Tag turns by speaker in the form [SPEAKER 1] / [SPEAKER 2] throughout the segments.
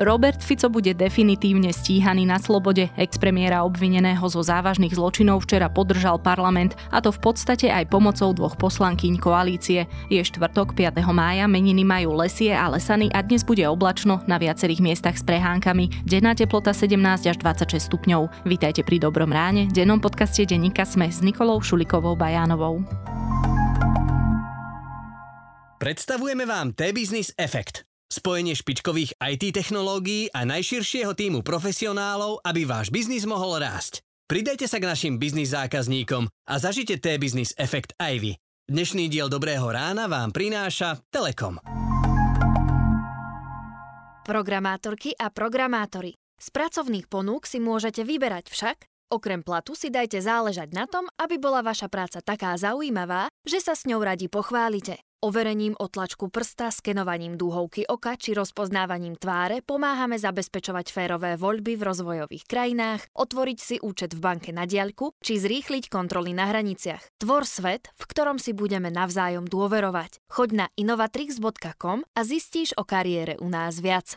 [SPEAKER 1] Robert Fico bude definitívne stíhaný na slobode. Ex-premiéra obvineného zo závažných zločinov včera podržal parlament, a to v podstate aj pomocou dvoch poslankyň koalície. Je štvrtok 5. mája, meniny majú lesie a lesany a dnes bude oblačno na viacerých miestach s prehánkami. Denná teplota 17 až 26 stupňov. Vítajte pri Dobrom ráne, dennom podcaste Denníka Sme s Nikolou Šulikovou Bajánovou.
[SPEAKER 2] Predstavujeme vám T-Business Effect. Spojenie špičkových IT technológií a najširšieho týmu profesionálov, aby váš biznis mohol rásť. Pridajte sa k našim biznis zákazníkom a zažite T-Business efekt aj vy. Dnešný diel Dobrého rána vám prináša Telekom.
[SPEAKER 3] Programátorky a programátori. Z pracovných ponúk si môžete vyberať však, okrem platu si dajte záležať na tom, aby bola vaša práca taká zaujímavá, že sa s ňou radi pochválite. Overením otlačku prsta, skenovaním dúhovky oka či rozpoznávaním tváre pomáhame zabezpečovať férové voľby v rozvojových krajinách, otvoriť si účet v banke na diaľku či zrýchliť kontroly na hraniciach. Tvor svet, v ktorom si budeme navzájom dôverovať. Choď na innovatrix.com a zistíš o kariére u nás viac.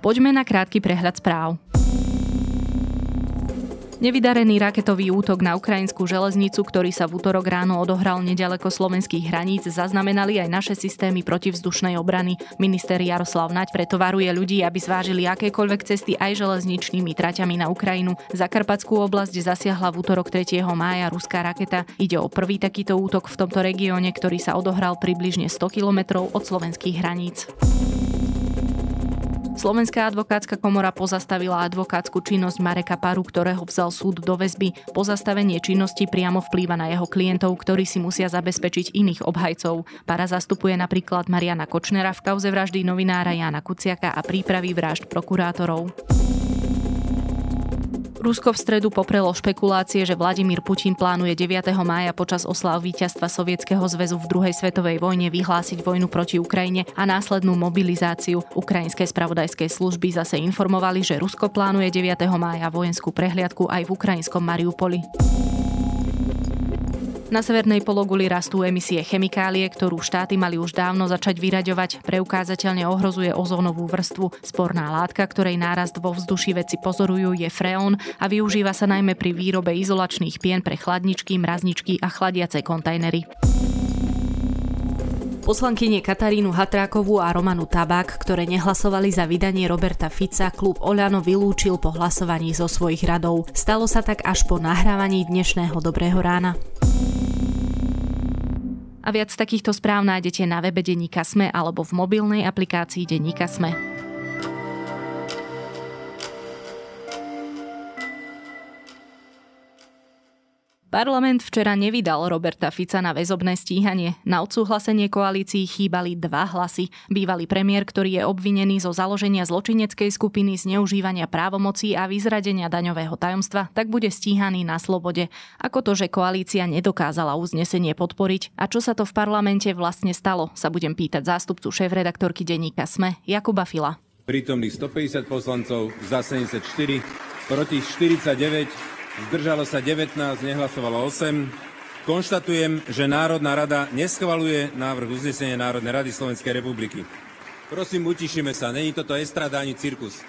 [SPEAKER 1] Poďme na krátky prehľad správ. Nevydarený raketový útok na ukrajinskú železnicu, ktorý sa v útorok ráno odohral nedaleko slovenských hraníc, zaznamenali aj naše systémy protivzdušnej obrany. Minister Jaroslav Naď preto varuje ľudí, aby zvážili akékoľvek cesty aj železničnými traťami na Ukrajinu. Zakarpatskú oblasť zasiahla v útorok 3. mája ruská raketa. Ide o prvý takýto útok v tomto regióne, ktorý sa odohral približne 100 kilometrov od slovenských hraníc. Slovenská advokátska komora pozastavila advokátsku činnosť Mareka Paru, ktorého vzal súd do väzby. Pozastavenie činnosti priamo vplýva na jeho klientov, ktorí si musia zabezpečiť iných obhajcov. Para zastupuje napríklad Mariana Kočnera v kauze vraždy novinára Jana Kuciaka a prípravy vražd prokurátorov. Rusko v stredu poprelo špekulácie, že Vladimír Putin plánuje 9. mája počas oslav víťazstva Sovietskeho zväzu v druhej svetovej vojne vyhlásiť vojnu proti Ukrajine a následnú mobilizáciu. Ukrajinské spravodajské služby zase informovali, že Rusko plánuje 9. mája vojenskú prehliadku aj v ukrajinskom Mariupoli. Na severnej pologuli rastú emisie chemikálie, ktorú štáty mali už dávno začať vyraďovať. Preukázateľne ohrozuje ozónovú vrstvu. Sporná látka, ktorej nárast vo vzduši veci pozorujú, je freón a využíva sa najmä pri výrobe izolačných pien pre chladničky, mrazničky a chladiace kontajnery. Poslankyne Katarínu Hatrákovú a Romanu Tabák, ktoré nehlasovali za vydanie Roberta Fica, klub Oľano vylúčil po hlasovaní zo svojich radov. Stalo sa tak až po nahrávaní dnešného Dobrého rána. A viac takýchto správ nájdete na webe Deníka Sme alebo v mobilnej aplikácii Deníka Sme. Parlament včera nevydal Roberta Fica na väzobné stíhanie. Na odsúhlasenie koalícií chýbali dva hlasy. Bývalý premiér, ktorý je obvinený zo založenia zločineckej skupiny, zneužívania právomocí a vyzradenia daňového tajomstva, tak bude stíhaný na slobode. Ako to, že koalícia nedokázala uznesenie podporiť a čo sa to v parlamente vlastne stalo, sa budem pýtať zástupcu šéf-redaktorky denníka SME Jakuba Fila.
[SPEAKER 4] Prítomných 150 poslancov, za 74, proti 49, zdržalo sa 19, nehlasovalo 8. Konštatujem, že Národná rada neschvaluje návrh uznesenia Národnej rady Slovenskej republiky. Prosím, utišíme sa, není toto estrada ani cirkus.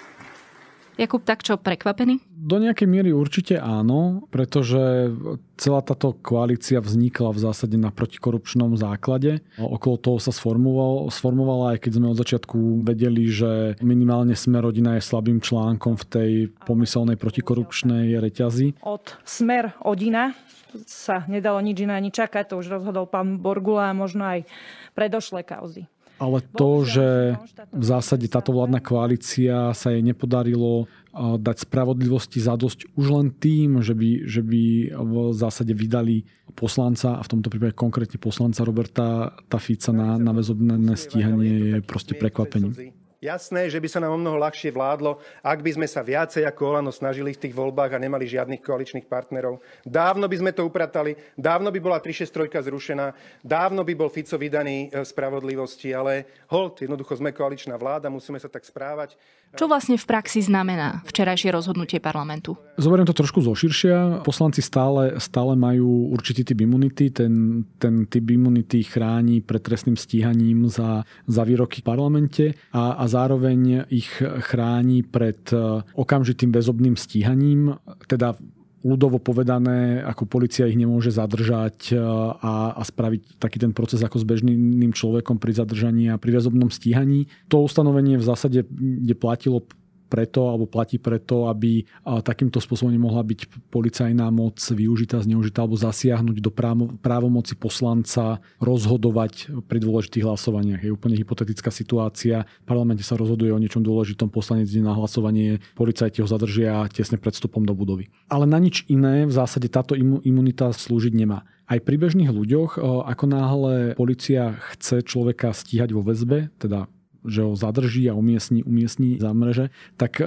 [SPEAKER 1] Jakub, tak čo, prekvapený?
[SPEAKER 5] Do nejakej miery určite áno, pretože celá táto koalícia vznikla v zásade na protikorupčnom základe. Okolo toho sa sformoval, sformovala, aj keď sme od začiatku vedeli, že minimálne Smer rodina je slabým článkom v tej pomyselnej protikorupčnej reťazi.
[SPEAKER 6] Od Smer Odina sa nedalo nič iné ani čakať, to už rozhodol pán Borgula a možno aj predošlé kauzy.
[SPEAKER 5] Ale to, že v zásade táto vládna koalícia sa jej nepodarilo dať spravodlivosti za dosť už len tým, že by, že by v zásade vydali poslanca, a v tomto prípade konkrétne poslanca Roberta Tafica na, na väzobné stíhanie je proste prekvapením.
[SPEAKER 7] Jasné, že by sa nám o mnoho ľahšie vládlo, ak by sme sa viacej ako Olano snažili v tých voľbách a nemali žiadnych koaličných partnerov. Dávno by sme to upratali, dávno by bola 363 zrušená, dávno by bol Fico vydaný e, spravodlivosti, ale hold, jednoducho sme koaličná vláda, musíme sa tak správať.
[SPEAKER 1] Čo vlastne v praxi znamená včerajšie rozhodnutie parlamentu?
[SPEAKER 5] Zoberiem to trošku zoširšia. Poslanci stále, stále majú určitý typ imunity. Ten, ten typ imunity chráni pred trestným stíhaním za, za výroky v parlamente a, a zároveň ich chráni pred e, okamžitým väzobným stíhaním, teda ľudovo povedané, ako policia ich nemôže zadržať e, a, a spraviť taký ten proces ako s bežným človekom pri zadržaní a pri väzobnom stíhaní. To ustanovenie v zásade, kde platilo preto, alebo platí preto, aby takýmto spôsobom nemohla byť policajná moc využitá, zneužitá alebo zasiahnuť do právomoci poslanca rozhodovať pri dôležitých hlasovaniach. Je úplne hypotetická situácia. V parlamente sa rozhoduje o niečom dôležitom, poslanec na hlasovanie, policajti ho zadržia tesne pred vstupom do budovy. Ale na nič iné v zásade táto imunita slúžiť nemá. Aj pri bežných ľuďoch, ako náhle policia chce človeka stíhať vo väzbe, teda že ho zadrží a umiestni, umiestni za mreže, tak e,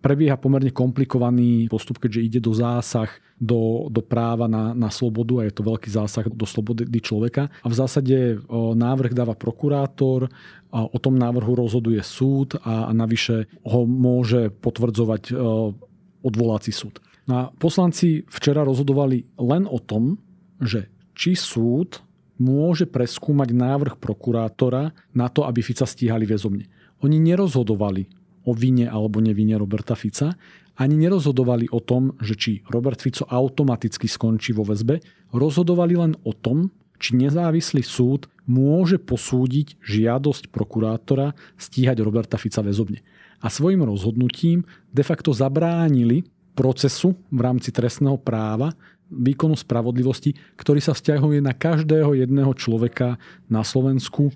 [SPEAKER 5] prebieha pomerne komplikovaný postup, keďže ide do zásah do, do práva na, na slobodu a je to veľký zásah do slobody človeka. A v zásade e, návrh dáva prokurátor, a o tom návrhu rozhoduje súd a, a navyše ho môže potvrdzovať e, odvolací súd. No a poslanci včera rozhodovali len o tom, že či súd môže preskúmať návrh prokurátora na to, aby Fica stíhali väzobne. Oni nerozhodovali o vine alebo nevine Roberta Fica, ani nerozhodovali o tom, že či Robert Fico automaticky skončí vo väzbe, rozhodovali len o tom, či nezávislý súd môže posúdiť žiadosť prokurátora stíhať Roberta Fica väzobne. A svojim rozhodnutím de facto zabránili procesu v rámci trestného práva výkonu spravodlivosti, ktorý sa vzťahuje na každého jedného človeka na Slovensku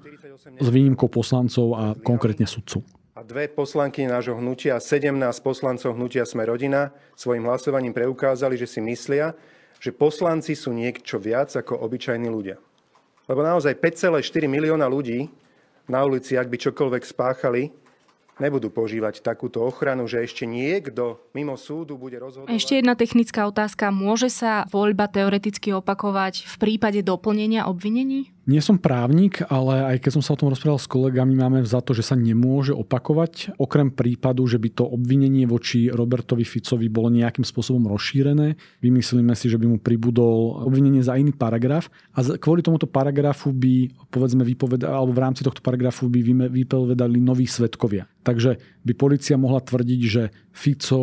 [SPEAKER 5] s výnimkou poslancov a konkrétne sudcov.
[SPEAKER 7] A dve poslanky nášho hnutia a 17 poslancov hnutia Sme rodina svojim hlasovaním preukázali, že si myslia, že poslanci sú niečo viac ako obyčajní ľudia. Lebo naozaj 5,4 milióna ľudí na ulici, ak by čokoľvek spáchali, nebudú požívať takúto ochranu, že ešte niekto mimo súdu bude rozhodovať.
[SPEAKER 1] Ešte jedna technická otázka. Môže sa voľba teoreticky opakovať v prípade doplnenia obvinení?
[SPEAKER 5] Nie som právnik, ale aj keď som sa o tom rozprával s kolegami, máme za to, že sa nemôže opakovať, okrem prípadu, že by to obvinenie voči Robertovi Ficovi bolo nejakým spôsobom rozšírené. Vymyslíme si, že by mu pribudol obvinenie za iný paragraf a kvôli tomuto paragrafu by, povedzme, vypovedali, alebo v rámci tohto paragrafu by vypovedali noví svetkovia. Takže by policia mohla tvrdiť, že Fico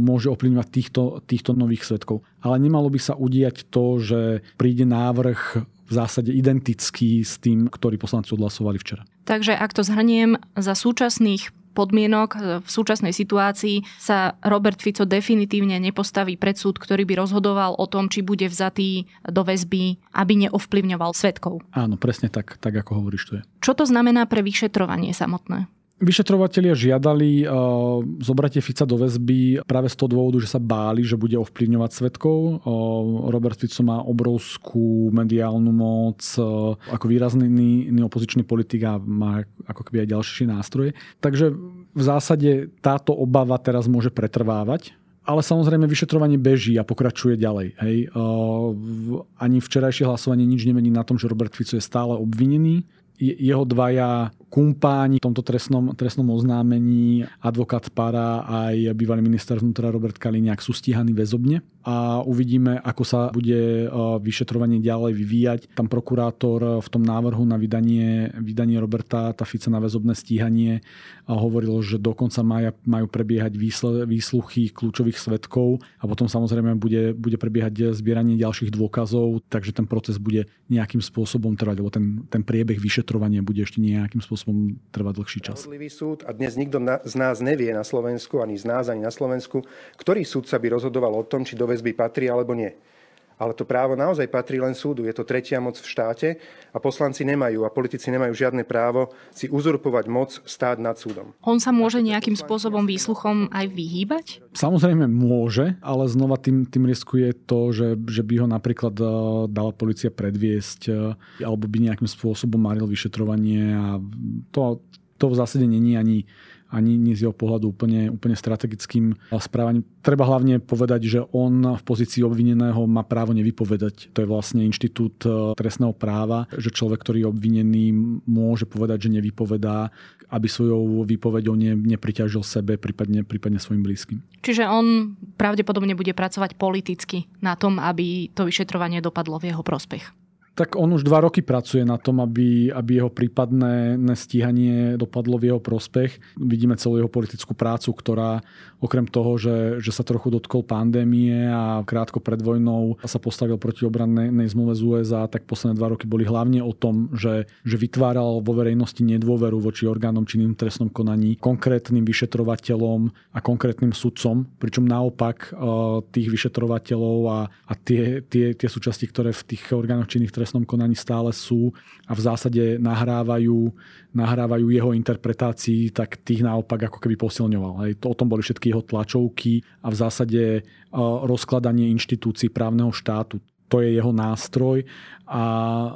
[SPEAKER 5] môže ovplyvňovať týchto, týchto nových svetkov. Ale nemalo by sa udiať to, že príde návrh v zásade identický s tým, ktorý poslanci odhlasovali včera.
[SPEAKER 1] Takže ak to zhrniem, za súčasných podmienok v súčasnej situácii sa Robert Fico definitívne nepostaví pred súd, ktorý by rozhodoval o tom, či bude vzatý do väzby, aby neovplyvňoval svetkov.
[SPEAKER 5] Áno, presne tak, tak ako hovoríš tu je.
[SPEAKER 1] Čo to znamená pre vyšetrovanie samotné?
[SPEAKER 5] Vyšetrovatelia žiadali uh, zobratie Fica do väzby práve z toho dôvodu, že sa báli, že bude ovplyvňovať svetkov. Uh, Robert Fico má obrovskú mediálnu moc uh, ako výrazný opozičný politik a má ako keby aj ďalšie nástroje. Takže v zásade táto obava teraz môže pretrvávať ale samozrejme vyšetrovanie beží a pokračuje ďalej. Hej. Ani včerajšie hlasovanie nič nemení na tom, že Robert Fico je stále obvinený. Je, jeho dvaja kumpáni v tomto trestnom, trestnom oznámení, advokát Para aj bývalý minister vnútra Robert Kaliňák sú stíhaní väzobne a uvidíme, ako sa bude e, vyšetrovanie ďalej vyvíjať. Tam prokurátor v tom návrhu na vydanie, vydanie Roberta Tafica na väzobné stíhanie hovoril, že do konca maja majú prebiehať výsluchy kľúčových svetkov a potom samozrejme bude, bude prebiehať zbieranie ďalších dôkazov, takže ten proces bude nejakým spôsobom trvať, lebo ten, ten priebeh vyšetrovania bude ešte nejakým spôsobom spôsobom trvá dlhší čas.
[SPEAKER 7] súd a dnes nikto z nás nevie na Slovensku, ani z nás, ani na Slovensku, ktorý súdca by rozhodoval o tom, či do väzby patrí alebo nie. Ale to právo naozaj patrí len súdu. Je to tretia moc v štáte a poslanci nemajú a politici nemajú žiadne právo si uzurpovať moc stáť nad súdom.
[SPEAKER 1] On sa môže nejakým spôsobom výsluchom aj vyhýbať?
[SPEAKER 5] Samozrejme môže, ale znova tým, tým riskuje to, že, že by ho napríklad e, dala policia predviesť e, alebo by nejakým spôsobom maril vyšetrovanie a to, to v zásade není ani ani nie z jeho pohľadu úplne, úplne strategickým správaním. Treba hlavne povedať, že on v pozícii obvineného má právo nevypovedať. To je vlastne inštitút e, trestného práva, že človek, ktorý je obvinený, môže povedať, že nevypovedá, aby svojou výpovedou ne, nepriťažil sebe, prípadne, prípadne svojim blízkym.
[SPEAKER 1] Čiže on pravdepodobne bude pracovať politicky na tom, aby to vyšetrovanie dopadlo v jeho prospech.
[SPEAKER 5] Tak on už dva roky pracuje na tom, aby, aby jeho prípadné stíhanie dopadlo v jeho prospech. Vidíme celú jeho politickú prácu, ktorá okrem toho, že, že sa trochu dotkol pandémie a krátko pred vojnou sa postavil proti obrannej zmluve z USA, tak posledné dva roky boli hlavne o tom, že, že vytváral vo verejnosti nedôveru voči orgánom činným trestnom konaní, konkrétnym vyšetrovateľom a konkrétnym sudcom, pričom naopak eh, tých vyšetrovateľov a, a tie, tie, tie súčasti, ktoré v tých orgánoch činných trestnom konaní stále sú a v zásade nahrávajú, nahrávajú jeho interpretácii, tak tých naopak ako keby posilňoval. Hej. To, o tom boli všetky jeho tlačovky a v zásade rozkladanie inštitúcií právneho štátu. To je jeho nástroj a,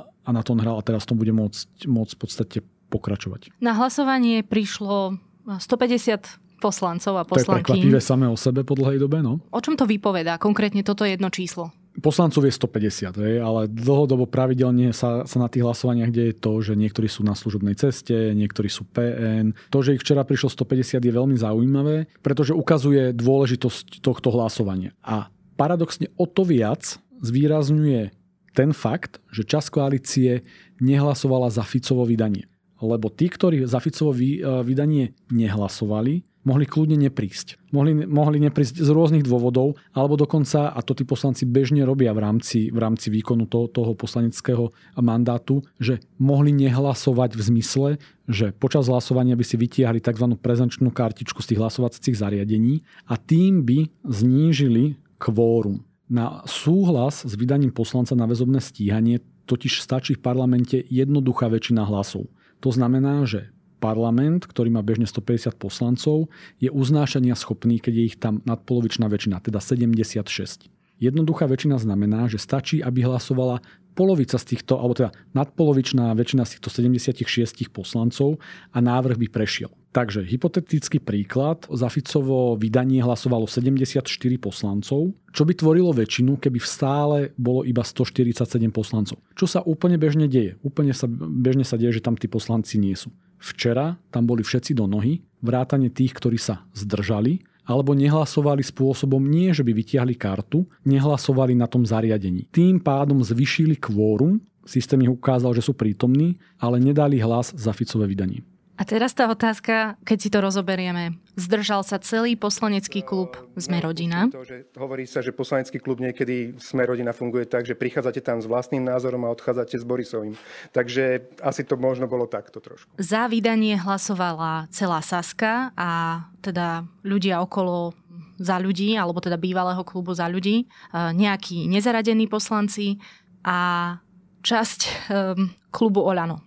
[SPEAKER 5] a na to on hral a teraz tom bude môcť, môcť v podstate pokračovať.
[SPEAKER 1] Na hlasovanie prišlo 150 poslancov a
[SPEAKER 5] poslanky. To je prekvapivé samé o sebe po dlhej dobe, no.
[SPEAKER 1] O čom to vypovedá konkrétne toto jedno číslo?
[SPEAKER 5] Poslancov je 150, hej, ale dlhodobo pravidelne sa, sa na tých hlasovaniach deje to, že niektorí sú na služobnej ceste, niektorí sú PN. To, že ich včera prišlo 150 je veľmi zaujímavé, pretože ukazuje dôležitosť tohto hlasovania. A paradoxne o to viac zvýrazňuje ten fakt, že čas koalície nehlasovala za Ficovo vydanie. Lebo tí, ktorí za Ficovo vydanie nehlasovali, mohli kľudne neprísť. Mohli, mohli neprísť z rôznych dôvodov, alebo dokonca, a to tí poslanci bežne robia v rámci, v rámci výkonu to, toho poslaneckého mandátu, že mohli nehlasovať v zmysle, že počas hlasovania by si vytiahli tzv. prezenčnú kartičku z tých hlasovacích zariadení a tým by znížili kvórum. Na súhlas s vydaním poslanca na väzobné stíhanie totiž stačí v parlamente jednoduchá väčšina hlasov. To znamená, že parlament, ktorý má bežne 150 poslancov, je uznášania schopný, keď je ich tam nadpolovičná väčšina, teda 76. Jednoduchá väčšina znamená, že stačí, aby hlasovala polovica z týchto, alebo teda nadpolovičná väčšina z týchto 76 poslancov a návrh by prešiel. Takže hypotetický príklad, za Ficovo vydanie hlasovalo 74 poslancov, čo by tvorilo väčšinu, keby v stále bolo iba 147 poslancov. Čo sa úplne bežne deje. Úplne sa, bežne sa deje, že tam tí poslanci nie sú. Včera tam boli všetci do nohy, vrátane tých, ktorí sa zdržali, alebo nehlasovali spôsobom nie, že by vytiahli kartu, nehlasovali na tom zariadení. Tým pádom zvyšili kvórum, systém ich ukázal, že sú prítomní, ale nedali hlas za Ficové vydanie.
[SPEAKER 1] A teraz tá otázka, keď si to rozoberieme. Zdržal sa celý poslanecký klub Sme rodina.
[SPEAKER 7] To, že hovorí sa, že poslanecký klub niekedy Sme rodina funguje tak, že prichádzate tam s vlastným názorom a odchádzate s Borisovým. Takže asi to možno bolo takto trošku.
[SPEAKER 1] Za vydanie hlasovala celá Saska a teda ľudia okolo za ľudí, alebo teda bývalého klubu za ľudí, nejakí nezaradení poslanci a časť um, klubu Olano.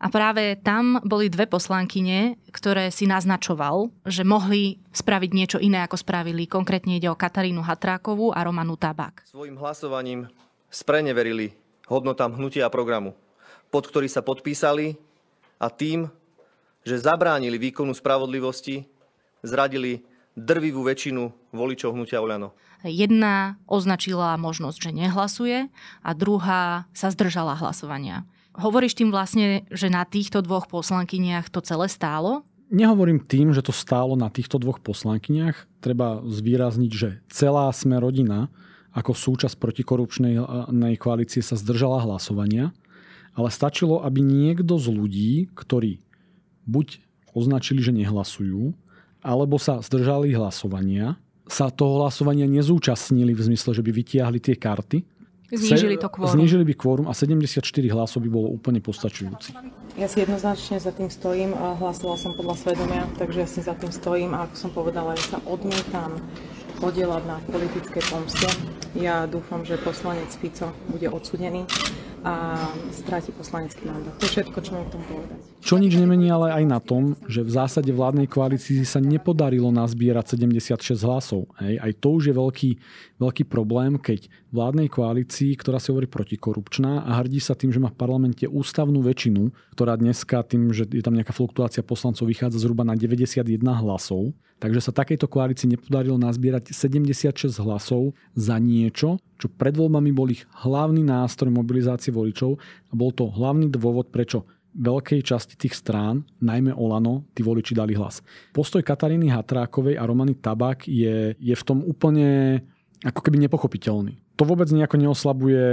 [SPEAKER 1] A práve tam boli dve poslankyne, ktoré si naznačoval, že mohli spraviť niečo iné, ako spravili. Konkrétne ide o Katarínu Hatrákovú a Romanu Tabak.
[SPEAKER 8] Svojim hlasovaním spreneverili hodnotám hnutia a programu, pod ktorý sa podpísali a tým, že zabránili výkonu spravodlivosti, zradili drvivú väčšinu voličov hnutia Oľano.
[SPEAKER 1] Jedna označila možnosť, že nehlasuje a druhá sa zdržala hlasovania. Hovoríš tým vlastne, že na týchto dvoch poslankyniach to celé stálo?
[SPEAKER 5] Nehovorím tým, že to stálo na týchto dvoch poslankyniach. Treba zvýrazniť, že celá sme rodina ako súčasť protikorupčnej eh, koalície sa zdržala hlasovania, ale stačilo, aby niekto z ľudí, ktorí buď označili, že nehlasujú, alebo sa zdržali hlasovania, sa toho hlasovania nezúčastnili v zmysle, že by vytiahli tie karty,
[SPEAKER 1] Znížili to kvórum.
[SPEAKER 5] Znížili by kvórum a 74 hlasov by bolo úplne postačujúci.
[SPEAKER 6] Ja si jednoznačne za tým stojím hlasoval som podľa svedomia, takže ja si za tým stojím a ako som povedala, ja sa odmietam podielať na politickej pomste. Ja dúfam, že poslanec Fico bude odsudený a stráti poslanecký mandát. To je všetko, čo mám k tomu povedať.
[SPEAKER 5] Čo nič nemení ale aj na tom, že v zásade vládnej koalícii sa nepodarilo nazbierať 76 hlasov. Hej. Aj to už je veľký veľký problém, keď vládnej koalícii, ktorá si hovorí protikorupčná a hrdí sa tým, že má v parlamente ústavnú väčšinu, ktorá dneska tým, že je tam nejaká fluktuácia poslancov, vychádza zhruba na 91 hlasov, takže sa takejto koalícii nepodarilo nazbierať 76 hlasov za niečo, čo pred voľbami bol ich hlavný nástroj mobilizácie voličov a bol to hlavný dôvod, prečo veľkej časti tých strán, najmä Olano, tí voliči dali hlas. Postoj Kataríny Hatrákovej a Romany Tabak je, je v tom úplne ako keby nepochopiteľný. To vôbec nejako neoslabuje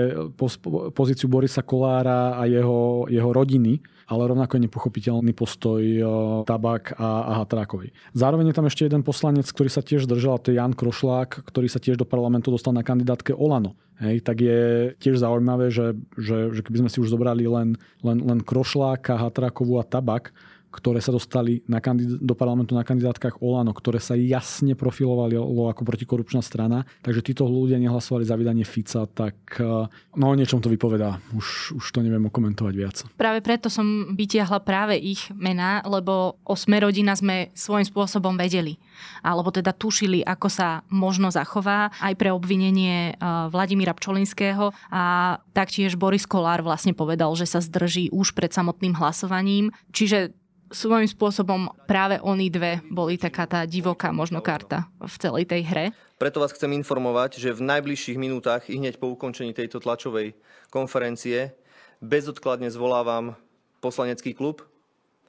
[SPEAKER 5] pozíciu Borisa Kolára a jeho, jeho rodiny, ale rovnako je nepochopiteľný postoj e, Tabak a, a Hatrákovej. Zároveň je tam ešte jeden poslanec, ktorý sa tiež zdržal, a to je Jan Krošlák, ktorý sa tiež do parlamentu dostal na kandidátke Olano. Hej, tak je tiež zaujímavé, že, že, že keby sme si už zobrali len, len, len Krošláka, Hatrákovú a Tabak, ktoré sa dostali na kandid- do parlamentu na kandidátkach Olano, ktoré sa jasne profilovali ako protikorupčná strana, takže títo ľudia nehlasovali za vydanie Fica, tak eh, no o niečom to vypovedá. Už, už to neviem okomentovať viac.
[SPEAKER 1] Práve preto som vytiahla práve ich mená, lebo o sme rodina sme svojím spôsobom vedeli. Alebo teda tušili, ako sa možno zachová aj pre obvinenie eh, Vladimíra Pčolinského a taktiež Boris Kolár vlastne povedal, že sa zdrží už pred samotným hlasovaním. Čiže svojím spôsobom práve oni dve boli taká tá divoká možno karta v celej tej hre.
[SPEAKER 8] Preto vás chcem informovať, že v najbližších minútach hneď po ukončení tejto tlačovej konferencie bezodkladne zvolávam poslanecký klub,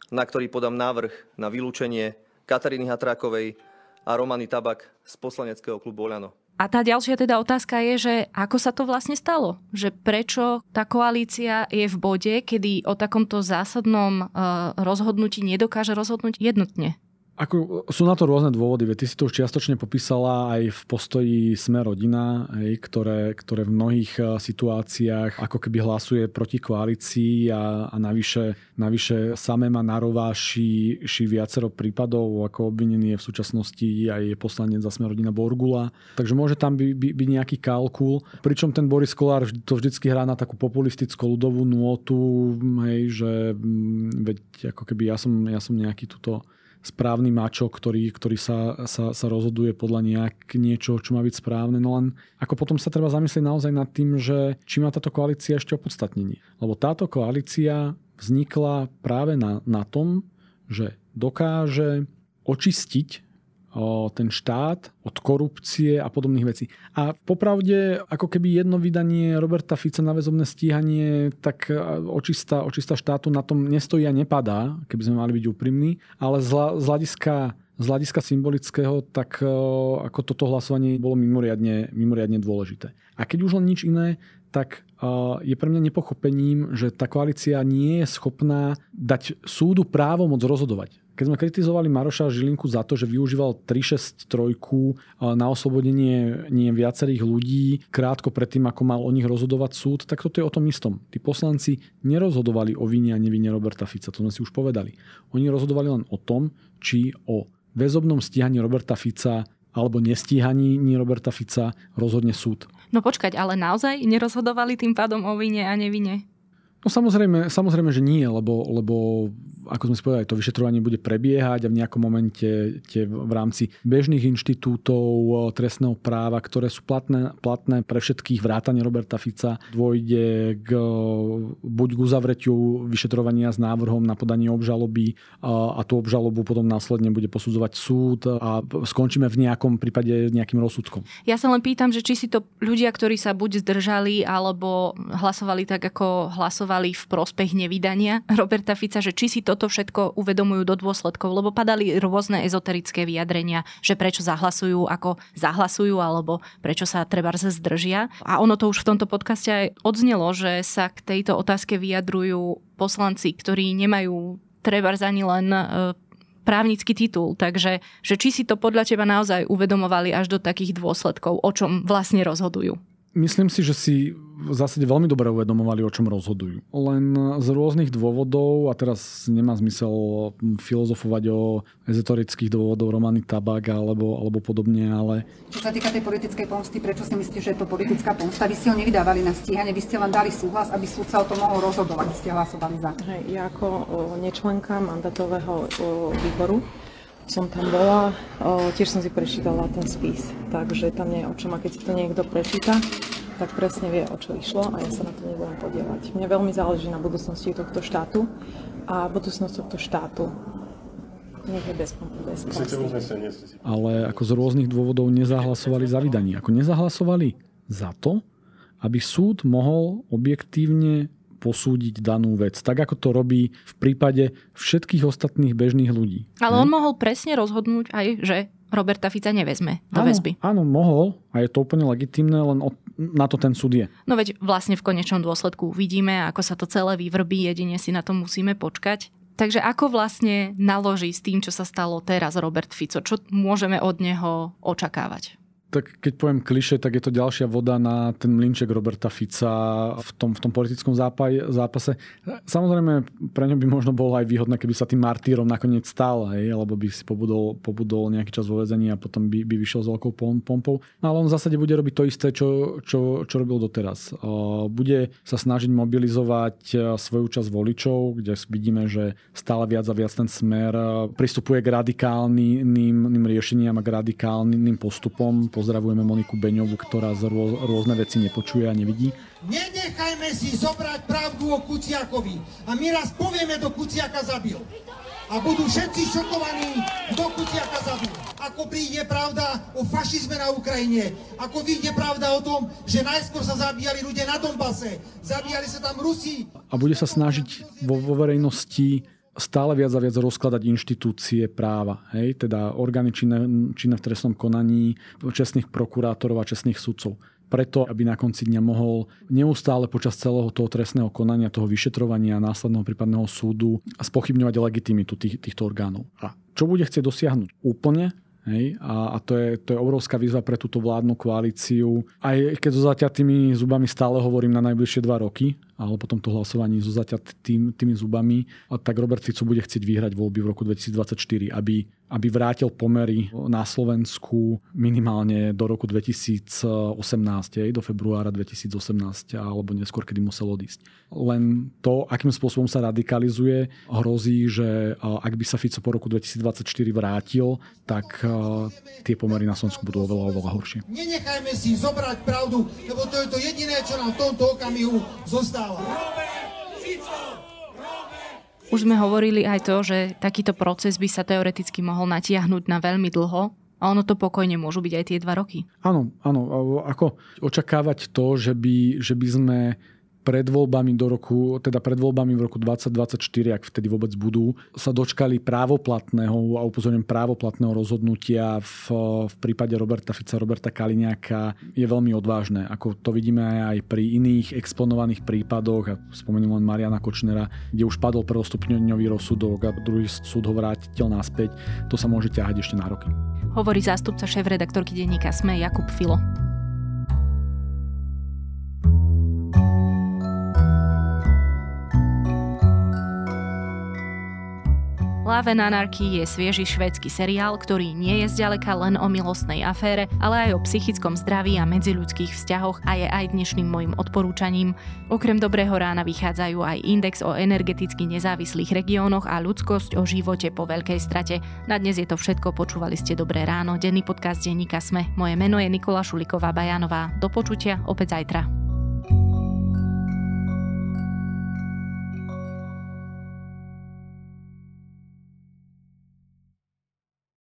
[SPEAKER 8] na ktorý podám návrh na vylúčenie Kataríny Hatrákovej a Romany Tabak z poslaneckého klubu Oľano.
[SPEAKER 1] A tá ďalšia teda otázka je, že ako sa to vlastne stalo? Že prečo tá koalícia je v bode, kedy o takomto zásadnom uh, rozhodnutí nedokáže rozhodnúť jednotne?
[SPEAKER 5] Ako, sú na to rôzne dôvody, ty si to už čiastočne popísala aj v postoji Sme rodina, hej, ktoré, ktoré v mnohých eh, situáciách ako keby hlasuje proti koalícii a, a navyše, navyše samé má narováši ši viacero prípadov, ako obvinený je v súčasnosti aj poslanec za Sme rodina Borgula. Takže môže tam by, by, byť nejaký kalkul, pričom ten Boris Kolár to vždycky hrá na takú populistickú ľudovú nôtu, hej, že mm, veď ako keby ja som, ja som nejaký tuto správny mačo, ktorý, ktorý sa, sa, sa rozhoduje podľa nejak niečo, čo má byť správne. No len ako potom sa treba zamyslieť naozaj nad tým, že či má táto koalícia ešte opodstatnenie. Lebo táto koalícia vznikla práve na, na tom, že dokáže očistiť ten štát od korupcie a podobných vecí. A popravde, ako keby jedno vydanie Roberta Fica na väzobné stíhanie, tak očista, očista štátu na tom nestojí a nepadá, keby sme mali byť úprimní, ale z, hľadiska z hľadiska symbolického, tak ako toto hlasovanie bolo mimoriadne, mimoriadne dôležité. A keď už len nič iné, tak je pre mňa nepochopením, že tá koalícia nie je schopná dať súdu právo moc rozhodovať. Keď sme kritizovali Maroša Žilinku za to, že využíval 363 na oslobodenie nie viacerých ľudí krátko predtým, ako mal o nich rozhodovať súd, tak toto je o tom istom. Tí poslanci nerozhodovali o vine a nevine Roberta Fica, to sme si už povedali. Oni rozhodovali len o tom, či o väzobnom stíhaní Roberta Fica alebo nestíhaní Roberta Fica rozhodne súd.
[SPEAKER 1] No počkať, ale naozaj nerozhodovali tým pádom o vine a nevine?
[SPEAKER 5] No samozrejme, samozrejme, že nie, lebo, lebo ako sme si povedali, to vyšetrovanie bude prebiehať a v nejakom momente tie v rámci bežných inštitútov eh, trestného práva, ktoré sú platné, platné pre všetkých vrátane Roberta Fica, dôjde k, eh, buď k uzavretiu vyšetrovania s návrhom na podanie obžaloby a, a tú obžalobu potom následne bude posudzovať súd a skončíme v nejakom prípade nejakým rozsudkom.
[SPEAKER 1] Ja sa len pýtam, že či si to ľudia, ktorí sa buď zdržali alebo hlasovali tak, ako hlasovali v prospech nevydania Roberta Fica, že či si to toto všetko uvedomujú do dôsledkov, lebo padali rôzne ezoterické vyjadrenia, že prečo zahlasujú, ako zahlasujú, alebo prečo sa treba zdržia. A ono to už v tomto podcaste aj odznelo, že sa k tejto otázke vyjadrujú poslanci, ktorí nemajú treba ani len e, právnický titul. Takže že či si to podľa teba naozaj uvedomovali až do takých dôsledkov, o čom vlastne rozhodujú.
[SPEAKER 5] Myslím si, že si v zásade veľmi dobre uvedomovali, o čom rozhodujú. Len z rôznych dôvodov, a teraz nemá zmysel filozofovať o ezotorických dôvodov Romany Tabak alebo, alebo podobne, ale...
[SPEAKER 9] Čo sa týka tej politickej pomsty, prečo si myslíte, že je to politická pomsta? Vy ste ho nevydávali na stíhanie, vy ste len dali súhlas, aby súd sa o tom mohol rozhodovať, vy ste hlasovali za.
[SPEAKER 6] Hej, ja ako nečlenka mandatového výboru som tam bola, tiež som si prečítala ten spis, takže tam nie je o čom. A keď si to niekto prečíta, tak presne vie, o čo išlo a ja sa na to nebudem podielať. Mne veľmi záleží na budúcnosti tohto štátu a budúcnosť tohto štátu nech je bez, bez
[SPEAKER 5] Ale ako z rôznych dôvodov nezahlasovali za vydanie. Ako nezahlasovali za to, aby súd mohol objektívne posúdiť danú vec. Tak ako to robí v prípade všetkých ostatných bežných ľudí.
[SPEAKER 1] Ale on mohol presne rozhodnúť aj, že Roberta Fica nevezme do
[SPEAKER 5] áno,
[SPEAKER 1] väzby.
[SPEAKER 5] Áno, mohol a je to úplne legitimné, len od, na to ten súd je.
[SPEAKER 1] No veď vlastne v konečnom dôsledku vidíme, ako sa to celé vyvrbí, jedine si na to musíme počkať. Takže ako vlastne naloží s tým, čo sa stalo teraz Robert Fico? Čo môžeme od neho očakávať?
[SPEAKER 5] Tak keď poviem kliše, tak je to ďalšia voda na ten mlinček Roberta Fica v tom, v tom politickom zápaj, zápase. Samozrejme, pre ňo by možno bolo aj výhodné, keby sa tým martýrom nakoniec stal, hej, alebo by si pobudol, pobudol nejaký čas vo vezení a potom by, by vyšiel s veľkou pompou. No, ale on v zásade bude robiť to isté, čo, čo, čo robil doteraz. Bude sa snažiť mobilizovať svoju časť voličov, kde vidíme, že stále viac a viac ten smer pristupuje k radikálnym riešeniam a k radikálnym postupom Pozdravujeme Moniku Beňovu, ktorá z rôz, rôzne veci nepočuje a nevidí.
[SPEAKER 10] Nenechajme si zobrať pravdu o Kuciakovi. A my raz povieme, kto Kuciaka zabil. A budú všetci šokovaní, kto Kuciaka zabil. Ako príde pravda o fašizme na Ukrajine, ako vyjde pravda o tom, že najskôr sa zabíjali ľudia na Donbase, zabíjali sa tam Rusi.
[SPEAKER 5] A bude sa snažiť vo, vo verejnosti stále viac a viac rozkladať inštitúcie práva. Hej? Teda orgány činné, činné v trestnom konaní, čestných prokurátorov a čestných sudcov. Preto, aby na konci dňa mohol neustále počas celého toho trestného konania, toho vyšetrovania a následného prípadného súdu spochybňovať legitimitu tých, týchto orgánov. A čo bude chcieť dosiahnuť úplne, Hej? A, a to, je, to je obrovská výzva pre túto vládnu koalíciu. Aj keď so zaťatými zubami stále hovorím na najbližšie dva roky, ale potom to hlasovaní so zaťatými tými zubami, tak Robert Fico bude chcieť vyhrať voľby v roku 2024, aby aby vrátil pomery na Slovensku minimálne do roku 2018, do februára 2018 alebo neskôr, kedy musel odísť. Len to, akým spôsobom sa radikalizuje, hrozí, že ak by sa Fico po roku 2024 vrátil, tak tie pomery na Slovensku budú oveľa, oveľa horšie.
[SPEAKER 10] Nenechajme si zobrať pravdu, lebo to je to jediné, čo nám v tomto okamihu zostáva. Fico!
[SPEAKER 1] Už sme hovorili aj to, že takýto proces by sa teoreticky mohol natiahnuť na veľmi dlho. A ono to pokojne môžu byť aj tie dva roky.
[SPEAKER 5] Áno, áno. Ako očakávať to, že by, že by sme pred voľbami do roku, teda pred voľbami v roku 2024, ak vtedy vôbec budú, sa dočkali právoplatného, a upozorňujem právoplatného rozhodnutia v, v prípade Roberta Fica, Roberta Kaliňáka je veľmi odvážne. Ako to vidíme aj pri iných exponovaných prípadoch, a spomenul len Mariana Kočnera, kde už padol prvostupňový rozsudok a druhý súd ho vrátil naspäť, to sa môže ťahať ešte na roky.
[SPEAKER 1] Hovorí zástupca šéf-redaktorky denníka SME Jakub Filo. Love and Anarchy je svieži švédsky seriál, ktorý nie je zďaleka len o milostnej afére, ale aj o psychickom zdraví a medziľudských vzťahoch a je aj dnešným mojim odporúčaním. Okrem Dobrého rána vychádzajú aj index o energeticky nezávislých regiónoch a ľudskosť o živote po veľkej strate. Na dnes je to všetko, počúvali ste Dobré ráno, denný podcast denníka Sme. Moje meno je Nikola Šuliková Bajanová. Do počutia opäť zajtra.